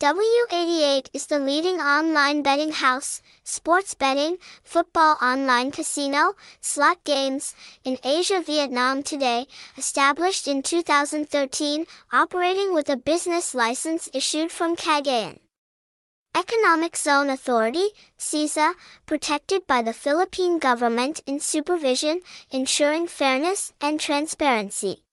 W88 is the leading online betting house, sports betting, football online casino, slot games, in Asia Vietnam today, established in 2013, operating with a business license issued from Cagayan. Economic Zone Authority, CEZA, protected by the Philippine government in supervision, ensuring fairness and transparency.